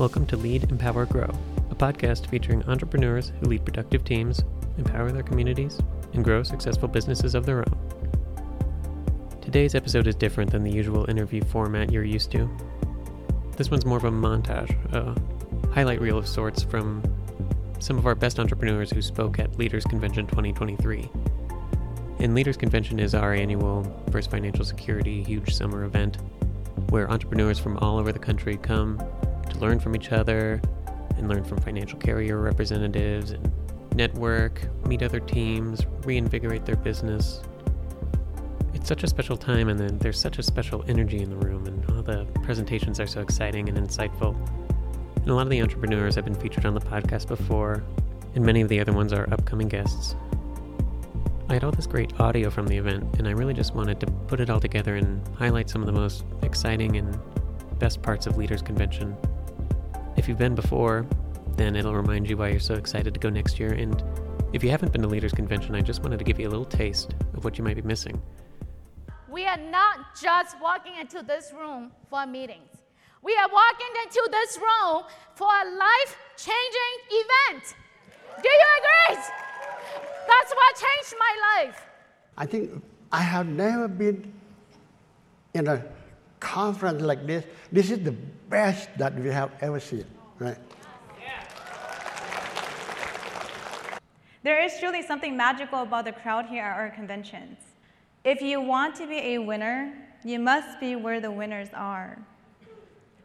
Welcome to Lead, Empower, Grow, a podcast featuring entrepreneurs who lead productive teams, empower their communities, and grow successful businesses of their own. Today's episode is different than the usual interview format you're used to. This one's more of a montage, a highlight reel of sorts from some of our best entrepreneurs who spoke at Leaders Convention 2023. And Leaders Convention is our annual First Financial Security huge summer event where entrepreneurs from all over the country come learn from each other and learn from financial carrier representatives and network, meet other teams, reinvigorate their business. It's such a special time, and then there's such a special energy in the room, and all the presentations are so exciting and insightful. And a lot of the entrepreneurs have been featured on the podcast before, and many of the other ones are upcoming guests. I had all this great audio from the event, and I really just wanted to put it all together and highlight some of the most exciting and best parts of Leaders Convention. If you've been before, then it'll remind you why you're so excited to go next year. And if you haven't been to Leaders Convention, I just wanted to give you a little taste of what you might be missing. We are not just walking into this room for meetings. We are walking into this room for a life changing event. Do you agree? That's what changed my life. I think I have never been in a conference like this. This is the best that we have ever seen, right? There is truly something magical about the crowd here at our conventions. If you want to be a winner, you must be where the winners are.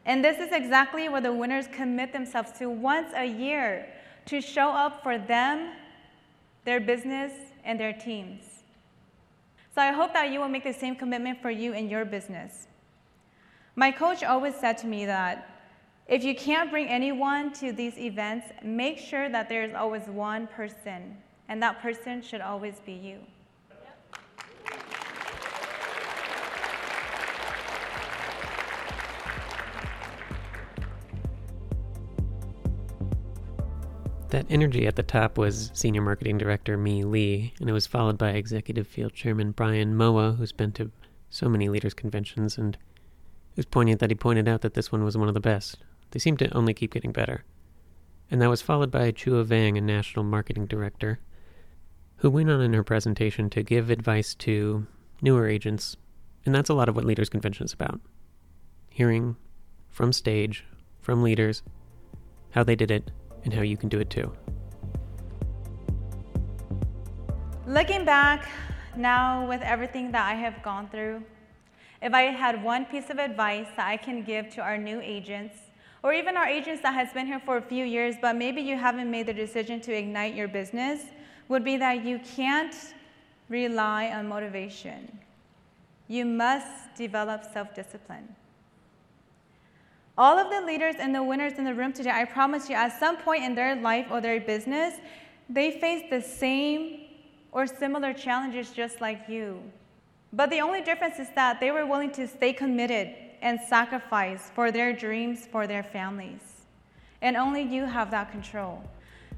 And this is exactly what the winners commit themselves to once a year to show up for them, their business, and their teams. So I hope that you will make the same commitment for you and your business. My coach always said to me that if you can't bring anyone to these events, make sure that there is always one person, and that person should always be you. That energy at the top was Senior Marketing Director Mi Lee, and it was followed by Executive Field Chairman Brian Moa, who's been to so many leaders' conventions, and it was poignant that he pointed out that this one was one of the best. They seem to only keep getting better. And that was followed by Chua Vang, a National Marketing Director, who went on in her presentation to give advice to newer agents, and that's a lot of what Leaders Convention is about. Hearing from stage, from leaders, how they did it, and how you can do it too. Looking back now with everything that I have gone through, if I had one piece of advice that I can give to our new agents, or even our agents that has been here for a few years, but maybe you haven't made the decision to ignite your business, would be that you can't rely on motivation. You must develop self-discipline. All of the leaders and the winners in the room today, I promise you, at some point in their life or their business, they face the same or similar challenges just like you. But the only difference is that they were willing to stay committed and sacrifice for their dreams, for their families. And only you have that control.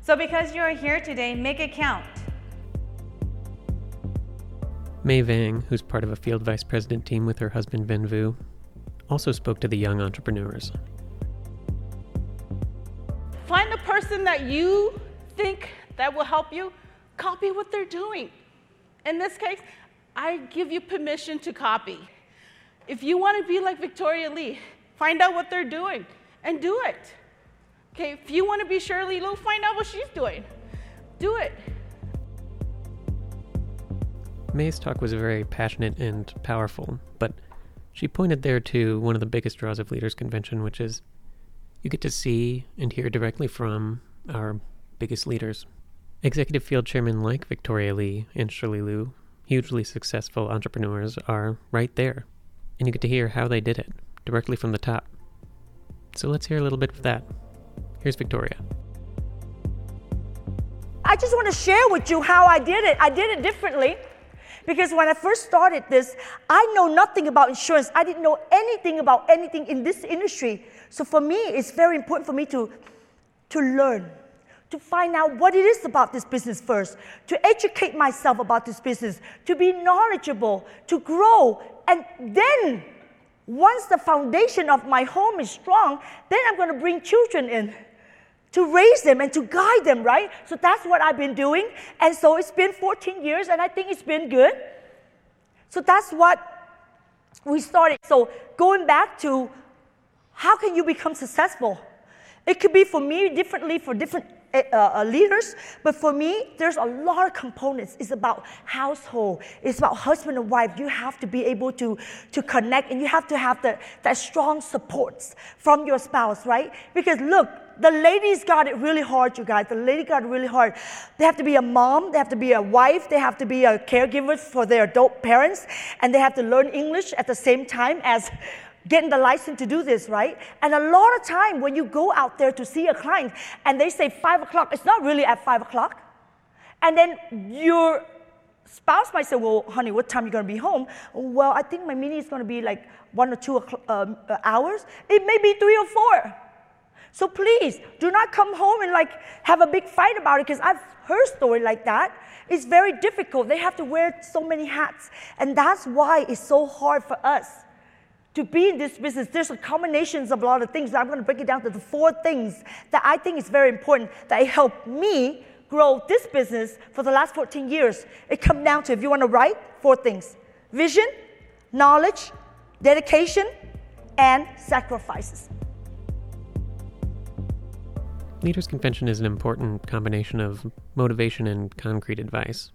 So, because you are here today, make it count. Mei Vang, who's part of a field vice president team with her husband Ben Vu, also spoke to the young entrepreneurs. Find the person that you think that will help you, copy what they're doing. In this case, I give you permission to copy. If you want to be like Victoria Lee, find out what they're doing and do it. Okay, if you want to be Shirley Liu, find out what she's doing. Do it. Mei's talk was very passionate and powerful, but she pointed there to one of the biggest draws of Leaders Convention, which is you get to see and hear directly from our biggest leaders. Executive Field Chairmen like Victoria Lee and Shirley Liu, hugely successful entrepreneurs, are right there and you get to hear how they did it directly from the top. So let's hear a little bit of that. Here's Victoria. I just want to share with you how I did it. I did it differently because when I first started this, I know nothing about insurance. I didn't know anything about anything in this industry. So for me, it's very important for me to, to learn, to find out what it is about this business first, to educate myself about this business, to be knowledgeable, to grow, and then Once the foundation of my home is strong, then I'm going to bring children in to raise them and to guide them, right? So that's what I've been doing. And so it's been 14 years, and I think it's been good. So that's what we started. So going back to how can you become successful? It could be for me differently for different uh, uh, leaders, but for me, there's a lot of components. It's about household. It's about husband and wife. You have to be able to, to connect, and you have to have the, that strong supports from your spouse, right? Because look, the ladies got it really hard, you guys. The lady got it really hard. They have to be a mom, they have to be a wife, they have to be a caregiver for their adult parents, and they have to learn English at the same time as getting the license to do this, right? And a lot of time when you go out there to see a client and they say five o'clock, it's not really at five o'clock. And then your spouse might say, well, honey, what time are you going to be home? Well, I think my meeting is going to be like one or two um, uh, hours. It may be three or four. So please do not come home and like have a big fight about it because I've heard story like that. It's very difficult. They have to wear so many hats. And that's why it's so hard for us to be in this business, there's a combinations of a lot of things. I'm going to break it down to the four things that I think is very important that helped me grow this business for the last 14 years. It comes down to, if you want to write, four things vision, knowledge, dedication, and sacrifices. Leaders Convention is an important combination of motivation and concrete advice.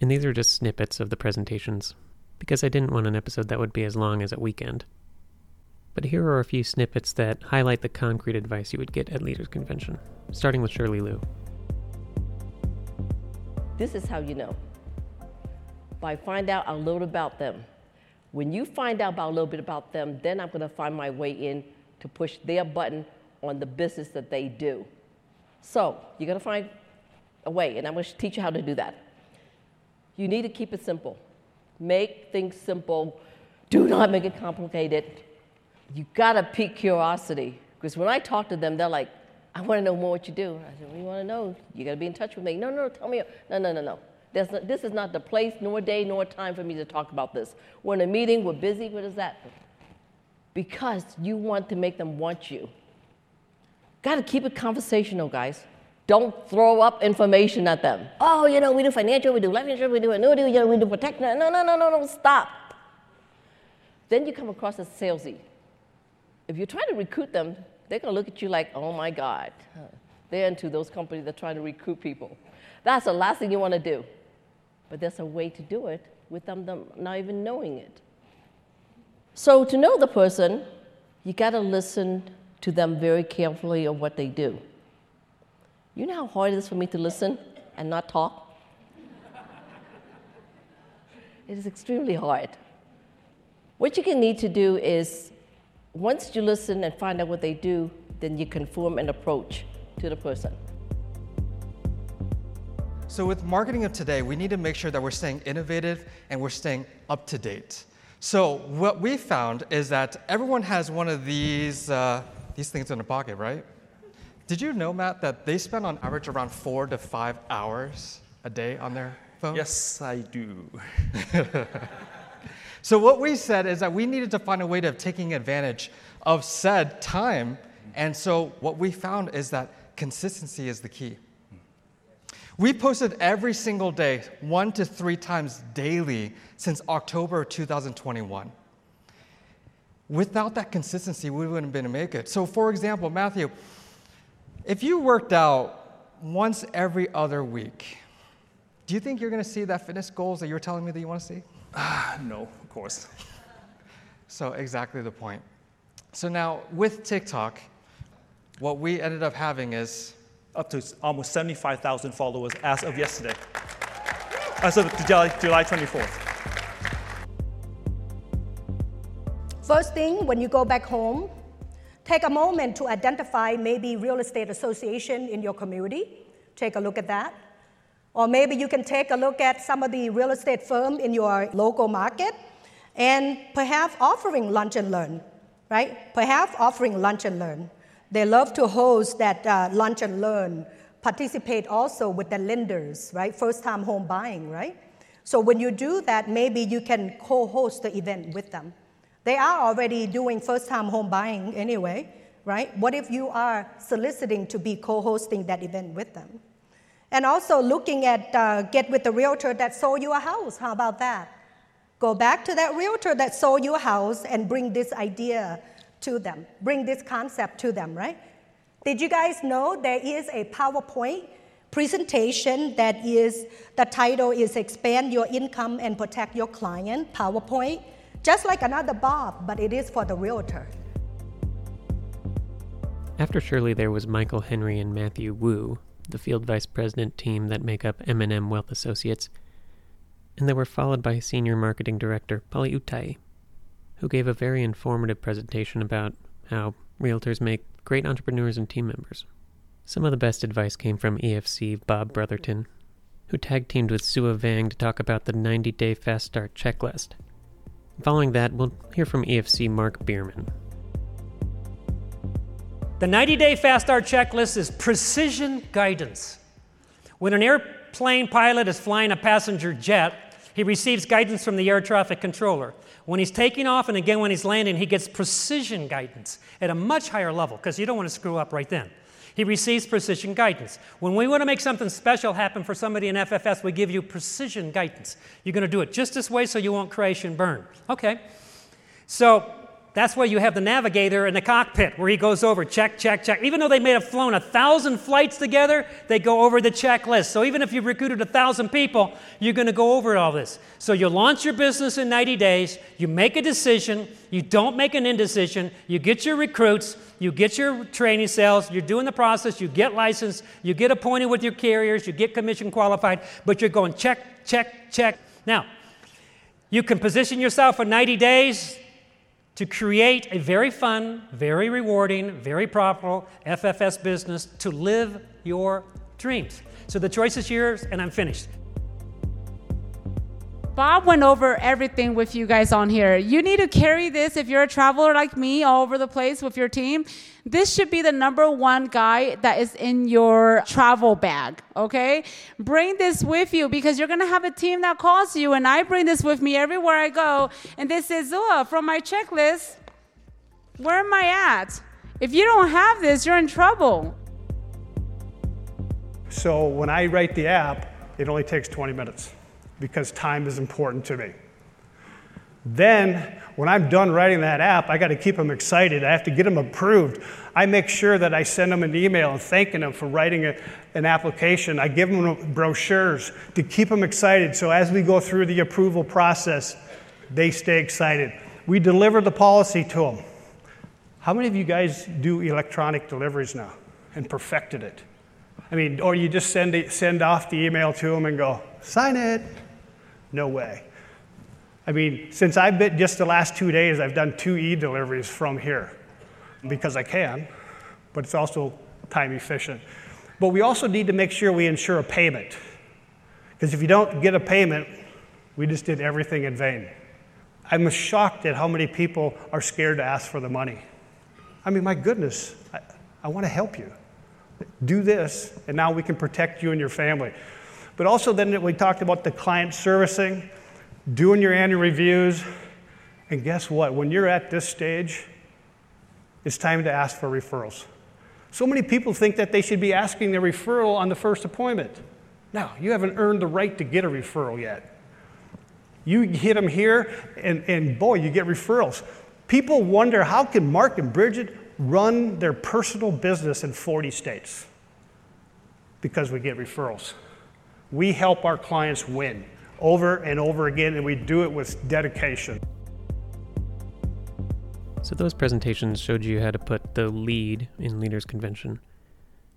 And these are just snippets of the presentations because I didn't want an episode that would be as long as a weekend. But here are a few snippets that highlight the concrete advice you would get at Leaders Convention, starting with Shirley Liu. This is how you know. By find out a little about them. When you find out about a little bit about them, then I'm going to find my way in to push their button on the business that they do. So you're going to find a way, and I'm going to teach you how to do that. You need to keep it simple. Make things simple. Do not make it complicated. You gotta pique curiosity. Because when I talk to them, they're like, I wanna know more what you do. I said, you wanna know? You gotta be in touch with me. No, no, no tell me. No, no, no, no. Not, this is not the place, nor day, nor time for me to talk about this. We're in a meeting, we're busy. What is that? Because you want to make them want you. Gotta keep it conversational, guys. Don't throw up information at them. Oh, you know, we do financial, we do life insurance, we do annuity, you know, we do protection. No, no, no, no, no, stop. Then you come across as salesy. If you're trying to recruit them, they're going to look at you like, oh my God. They're into those companies that are trying to recruit people. That's the last thing you want to do. But there's a way to do it with them not even knowing it. So, to know the person, you got to listen to them very carefully of what they do. You know how hard it is for me to listen and not talk? it is extremely hard. What you can need to do is once you listen and find out what they do, then you can form an approach to the person. So, with marketing of today, we need to make sure that we're staying innovative and we're staying up to date. So, what we found is that everyone has one of these, uh, these things in their pocket, right? Did you know, Matt, that they spend on average around four to five hours a day on their phone? Yes, I do. so, what we said is that we needed to find a way of taking advantage of said time. And so, what we found is that consistency is the key. We posted every single day, one to three times daily since October 2021. Without that consistency, we wouldn't have been able to make it. So, for example, Matthew, if you worked out once every other week, do you think you're going to see that fitness goals that you're telling me that you want to see? Uh, no, of course. so, exactly the point. So, now with TikTok, what we ended up having is up to almost 75,000 followers as of yesterday, as of July, July 24th. First thing, when you go back home, Take a moment to identify maybe real estate association in your community. Take a look at that. Or maybe you can take a look at some of the real estate firm in your local market and perhaps offering lunch and learn, right? Perhaps offering lunch and learn. They love to host that uh, lunch and learn, participate also with the lenders, right? First time home buying, right? So when you do that, maybe you can co host the event with them. They are already doing first time home buying anyway, right? What if you are soliciting to be co hosting that event with them? And also looking at uh, get with the realtor that sold you a house. How about that? Go back to that realtor that sold you a house and bring this idea to them, bring this concept to them, right? Did you guys know there is a PowerPoint presentation that is, the title is Expand Your Income and Protect Your Client, PowerPoint, just like another Bob, but it is for the realtor. After Shirley, there was Michael Henry and Matthew Wu, the field vice president team that make up M&M Wealth Associates, and they were followed by senior marketing director Polly Utai, who gave a very informative presentation about how realtors make great entrepreneurs and team members. Some of the best advice came from EFC Bob Brotherton, who tag teamed with Sua Vang to talk about the 90 day fast start checklist. Following that, we'll hear from EFC Mark Bierman. The 90 day fast start checklist is precision guidance. When an airplane pilot is flying a passenger jet, he receives guidance from the air traffic controller. When he's taking off and again when he's landing, he gets precision guidance at a much higher level because you don't want to screw up right then. He receives precision guidance. When we want to make something special happen for somebody in FFS, we give you precision guidance. You're going to do it just this way so you won't crash and burn. Okay. So that's why you have the navigator in the cockpit where he goes over check, check, check. Even though they may have flown a thousand flights together, they go over the checklist. So even if you've recruited a thousand people, you're going to go over all this. So you launch your business in 90 days, you make a decision, you don't make an indecision, you get your recruits, you get your training sales, you're doing the process, you get licensed, you get appointed with your carriers, you get commission qualified, but you're going check, check, check. Now, you can position yourself for 90 days to create a very fun, very rewarding, very profitable FFS business to live your dreams. So the choice is yours, and I'm finished. Bob went over everything with you guys on here. You need to carry this if you're a traveler like me all over the place with your team. This should be the number one guy that is in your travel bag, okay? Bring this with you because you're gonna have a team that calls you, and I bring this with me everywhere I go. And this is Zua from my checklist. Where am I at? If you don't have this, you're in trouble. So when I write the app, it only takes 20 minutes because time is important to me. Then, when I'm done writing that app, I got to keep them excited. I have to get them approved. I make sure that I send them an email and thanking them for writing a, an application. I give them brochures to keep them excited. So as we go through the approval process, they stay excited. We deliver the policy to them. How many of you guys do electronic deliveries now and perfected it? I mean, or you just send, it, send off the email to them and go, sign it. No way. I mean, since I've been just the last two days, I've done two e deliveries from here because I can, but it's also time efficient. But we also need to make sure we ensure a payment. Because if you don't get a payment, we just did everything in vain. I'm shocked at how many people are scared to ask for the money. I mean, my goodness, I, I want to help you. Do this, and now we can protect you and your family. But also, then we talked about the client servicing, doing your annual reviews. And guess what? When you're at this stage, it's time to ask for referrals. So many people think that they should be asking their referral on the first appointment. Now, you haven't earned the right to get a referral yet. You hit them here, and, and boy, you get referrals. People wonder how can Mark and Bridget run their personal business in 40 states? Because we get referrals. We help our clients win over and over again, and we do it with dedication. So, those presentations showed you how to put the lead in Leaders Convention.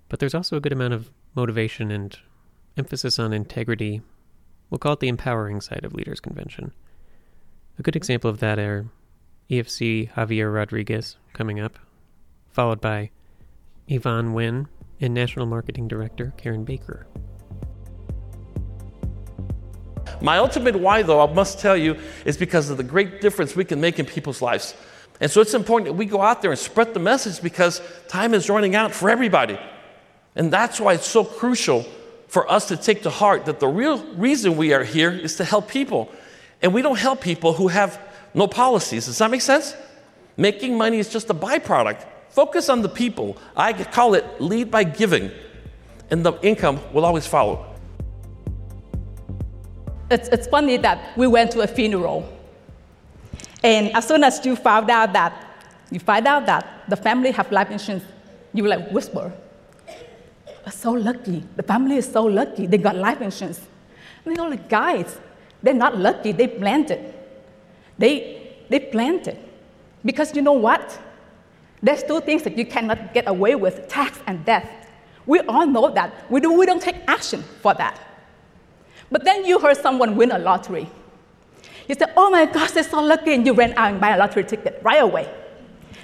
But there's also a good amount of motivation and emphasis on integrity. We'll call it the empowering side of Leaders Convention. A good example of that are EFC Javier Rodriguez coming up, followed by Yvonne Nguyen and National Marketing Director Karen Baker. My ultimate why, though, I must tell you, is because of the great difference we can make in people's lives. And so it's important that we go out there and spread the message because time is running out for everybody. And that's why it's so crucial for us to take to heart that the real reason we are here is to help people. And we don't help people who have no policies. Does that make sense? Making money is just a byproduct. Focus on the people. I call it lead by giving, and the income will always follow. It's, it's funny that we went to a funeral, and as soon as you found out that you find out that the family have life insurance, you like whisper, so lucky. The family is so lucky. They got life insurance. And they're like, guys, they're not lucky. They planted. They, they planned it. Because you know what? There's two things that you cannot get away with tax and death. We all know that. We, do, we don't take action for that. But then you heard someone win a lottery. You said, oh my gosh, they're so lucky, and you ran out and buy a lottery ticket right away.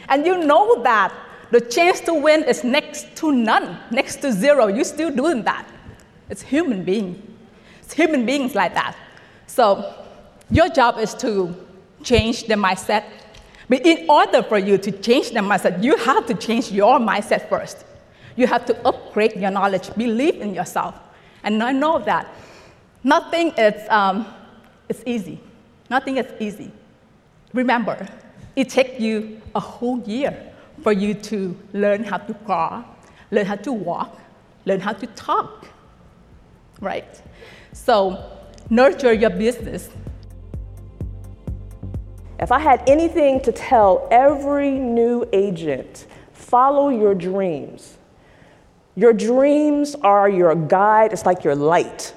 And you know that the chance to win is next to none, next to zero. You're still doing that. It's human being. It's human beings like that. So your job is to change the mindset. But in order for you to change the mindset, you have to change your mindset first. You have to upgrade your knowledge, believe in yourself. And I know that nothing is um, it's easy. Nothing is easy. Remember, it takes you a whole year for you to learn how to crawl, learn how to walk, learn how to talk. Right? So, nurture your business. If I had anything to tell every new agent, follow your dreams. Your dreams are your guide, it's like your light.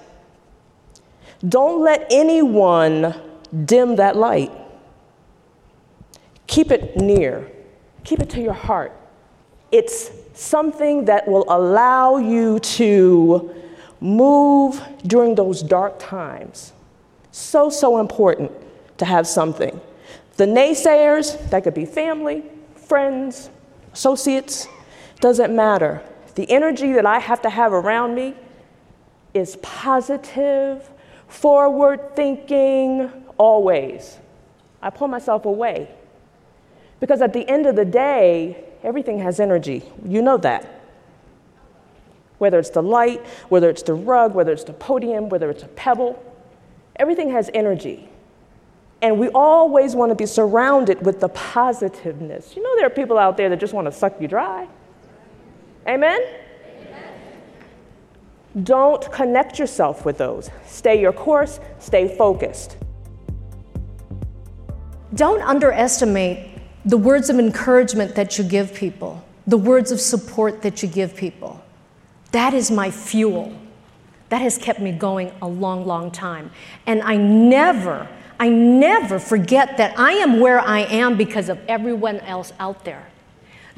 Don't let anyone dim that light. Keep it near, keep it to your heart. It's something that will allow you to move during those dark times. So, so important to have something. The naysayers, that could be family, friends, associates, doesn't matter. The energy that I have to have around me is positive, forward thinking, always. I pull myself away. Because at the end of the day, everything has energy. You know that. Whether it's the light, whether it's the rug, whether it's the podium, whether it's a pebble, everything has energy. And we always want to be surrounded with the positiveness. You know, there are people out there that just want to suck you dry. Amen? Don't connect yourself with those. Stay your course, stay focused. Don't underestimate the words of encouragement that you give people, the words of support that you give people. That is my fuel. That has kept me going a long, long time. And I never, I never forget that I am where I am because of everyone else out there.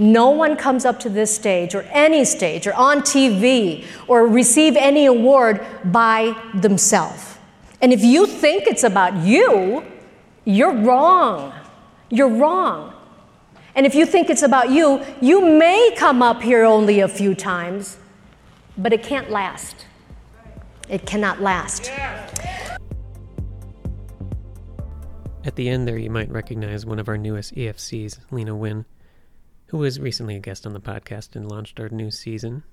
No one comes up to this stage or any stage or on TV or receive any award by themselves. And if you think it's about you, you're wrong. You're wrong. And if you think it's about you, you may come up here only a few times, but it can't last. It cannot last. At the end there, you might recognize one of our newest EFCs, Lena Wynn, who was recently a guest on the podcast and launched our new season.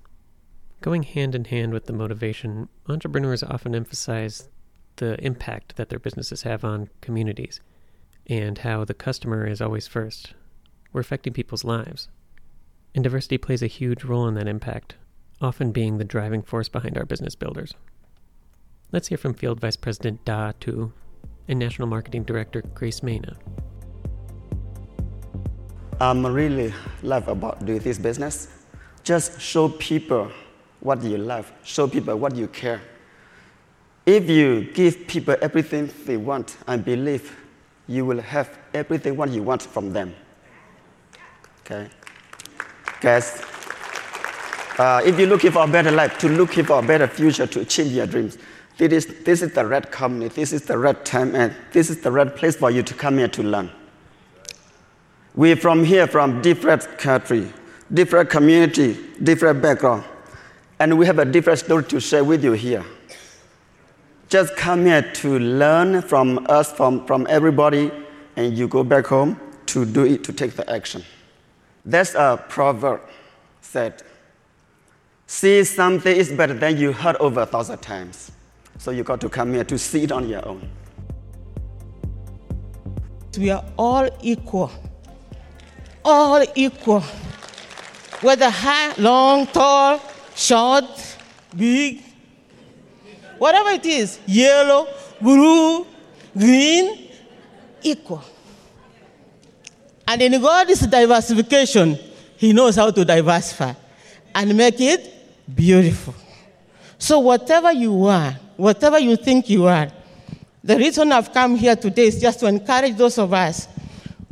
Going hand in hand with the motivation, entrepreneurs often emphasize the impact that their businesses have on communities and how the customer is always first. We're affecting people's lives. And diversity plays a huge role in that impact, often being the driving force behind our business builders. Let's hear from Field Vice President Da Tu and National Marketing Director Grace Mena. I'm really love about doing this business. Just show people what you love, show people what you care. If you give people everything they want, I believe you will have everything what you want from them. Okay? Guys, uh, if you're looking for a better life, to looking for a better future, to achieve your dreams, this is, this is the right company, this is the right time, and this is the right place for you to come here to learn. We're from here, from different country, different community, different background, and we have a different story to share with you here. Just come here to learn from us, from, from everybody, and you go back home to do it, to take the action. That's a proverb said, see something is better than you heard over a thousand times. So you got to come here to see it on your own. we are all equal. All equal. Whether high, long, tall, short, big, whatever it is yellow, blue, green, equal. And in God's diversification, He knows how to diversify and make it beautiful. So, whatever you are, whatever you think you are, the reason I've come here today is just to encourage those of us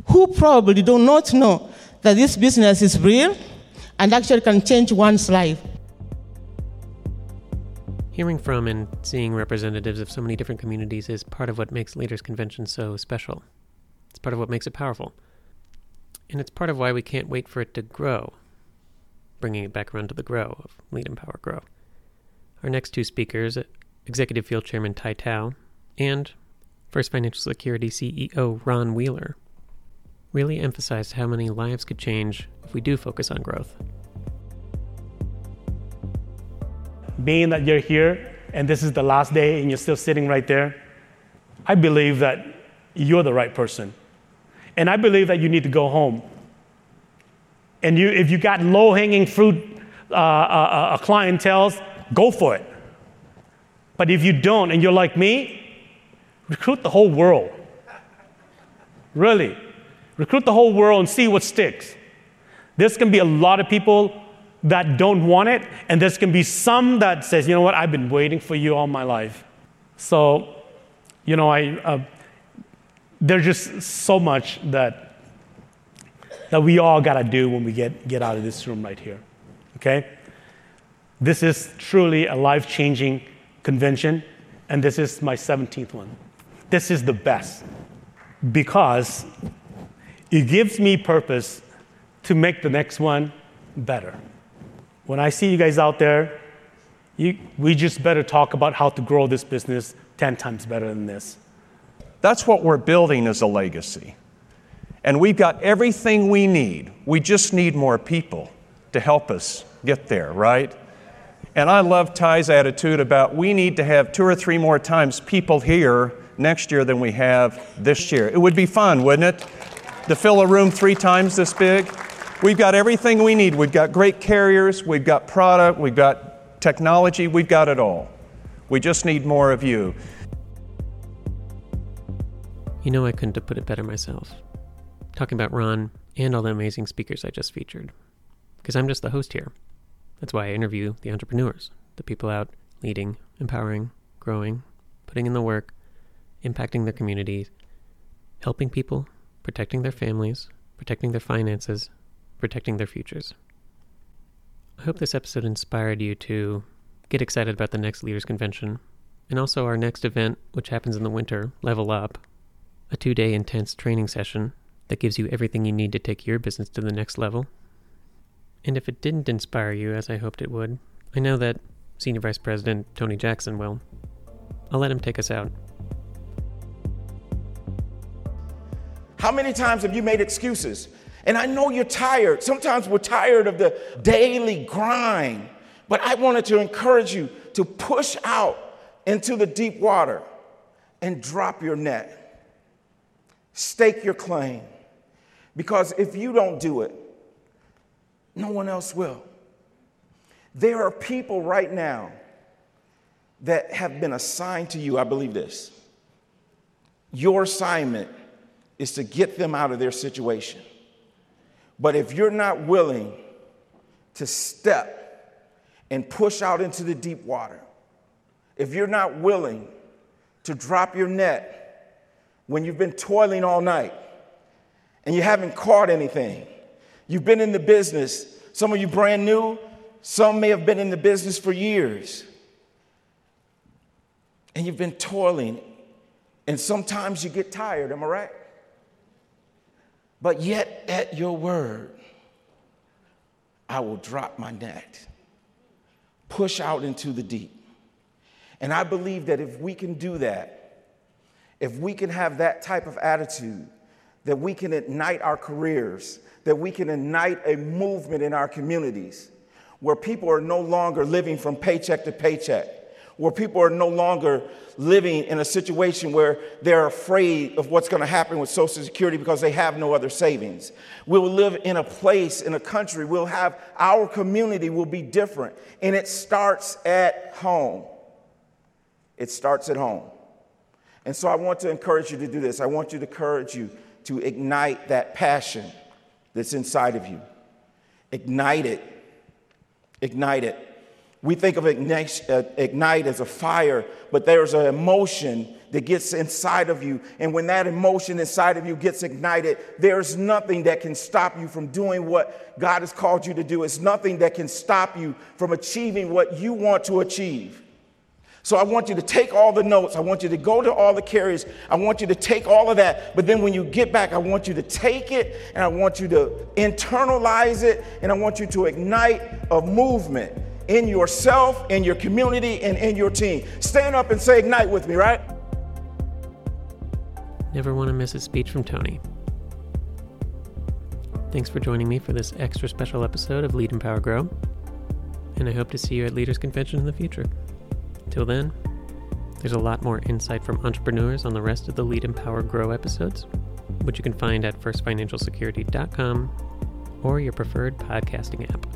who probably do not know that this business is real and actually can change one's life. Hearing from and seeing representatives of so many different communities is part of what makes Leaders Convention so special. It's part of what makes it powerful. And it's part of why we can't wait for it to grow, bringing it back around to the grow of Lead, Empower, Grow. Our next two speakers, Executive Field Chairman Tai Tao and First Financial Security CEO Ron Wheeler, really emphasized how many lives could change if we do focus on growth. Being that you're here and this is the last day and you're still sitting right there, I believe that you're the right person. And I believe that you need to go home. And you, if you got low hanging fruit uh, uh, uh, clientele, go for it. But if you don't and you're like me, recruit the whole world. Really. Recruit the whole world and see what sticks. There's going to be a lot of people that don't want it, and there's going to be some that says, you know what, I've been waiting for you all my life. So, you know, I, uh, there's just so much that, that we all got to do when we get, get out of this room right here. Okay? This is truly a life changing convention, and this is my 17th one. This is the best because it gives me purpose to make the next one better. When I see you guys out there, you, we just better talk about how to grow this business 10 times better than this. That's what we're building as a legacy. And we've got everything we need. We just need more people to help us get there, right? And I love Tai's attitude about we need to have two or three more times people here next year than we have this year. It would be fun, wouldn't it? To fill a room three times this big. We've got everything we need. We've got great carriers, we've got product, we've got technology, we've got it all. We just need more of you. You know, I couldn't have put it better myself. Talking about Ron and all the amazing speakers I just featured. Because I'm just the host here. That's why I interview the entrepreneurs, the people out leading, empowering, growing, putting in the work, impacting their communities, helping people, protecting their families, protecting their finances, protecting their futures. I hope this episode inspired you to get excited about the next Leaders Convention and also our next event, which happens in the winter, Level Up, a two day intense training session that gives you everything you need to take your business to the next level. And if it didn't inspire you as I hoped it would, I know that Senior Vice President Tony Jackson will. I'll let him take us out. How many times have you made excuses? And I know you're tired. Sometimes we're tired of the daily grind. But I wanted to encourage you to push out into the deep water and drop your net. Stake your claim. Because if you don't do it, no one else will. There are people right now that have been assigned to you. I believe this. Your assignment is to get them out of their situation. But if you're not willing to step and push out into the deep water, if you're not willing to drop your net when you've been toiling all night and you haven't caught anything, you've been in the business, some of you brand new, some may have been in the business for years, and you've been toiling, and sometimes you get tired, am I right? But yet, at your word, I will drop my net, push out into the deep. And I believe that if we can do that, if we can have that type of attitude, that we can ignite our careers, that we can ignite a movement in our communities where people are no longer living from paycheck to paycheck, where people are no longer living in a situation where they're afraid of what's going to happen with Social Security because they have no other savings. We'll live in a place, in a country, we'll have our community will be different. And it starts at home. It starts at home. And so I want to encourage you to do this. I want you to encourage you to ignite that passion that's inside of you. Ignite it. Ignite it. We think of ignite, uh, ignite as a fire, but there's an emotion that gets inside of you. And when that emotion inside of you gets ignited, there's nothing that can stop you from doing what God has called you to do. It's nothing that can stop you from achieving what you want to achieve. So I want you to take all the notes. I want you to go to all the carriers. I want you to take all of that. But then when you get back, I want you to take it and I want you to internalize it and I want you to ignite a movement in yourself, in your community, and in your team. Stand up and say ignite with me, right? Never want to miss a speech from Tony. Thanks for joining me for this extra special episode of Lead Empower Grow, and I hope to see you at Leaders Convention in the future. Till then, there's a lot more insight from entrepreneurs on the rest of the Lead Empower Grow episodes, which you can find at firstfinancialsecurity.com or your preferred podcasting app.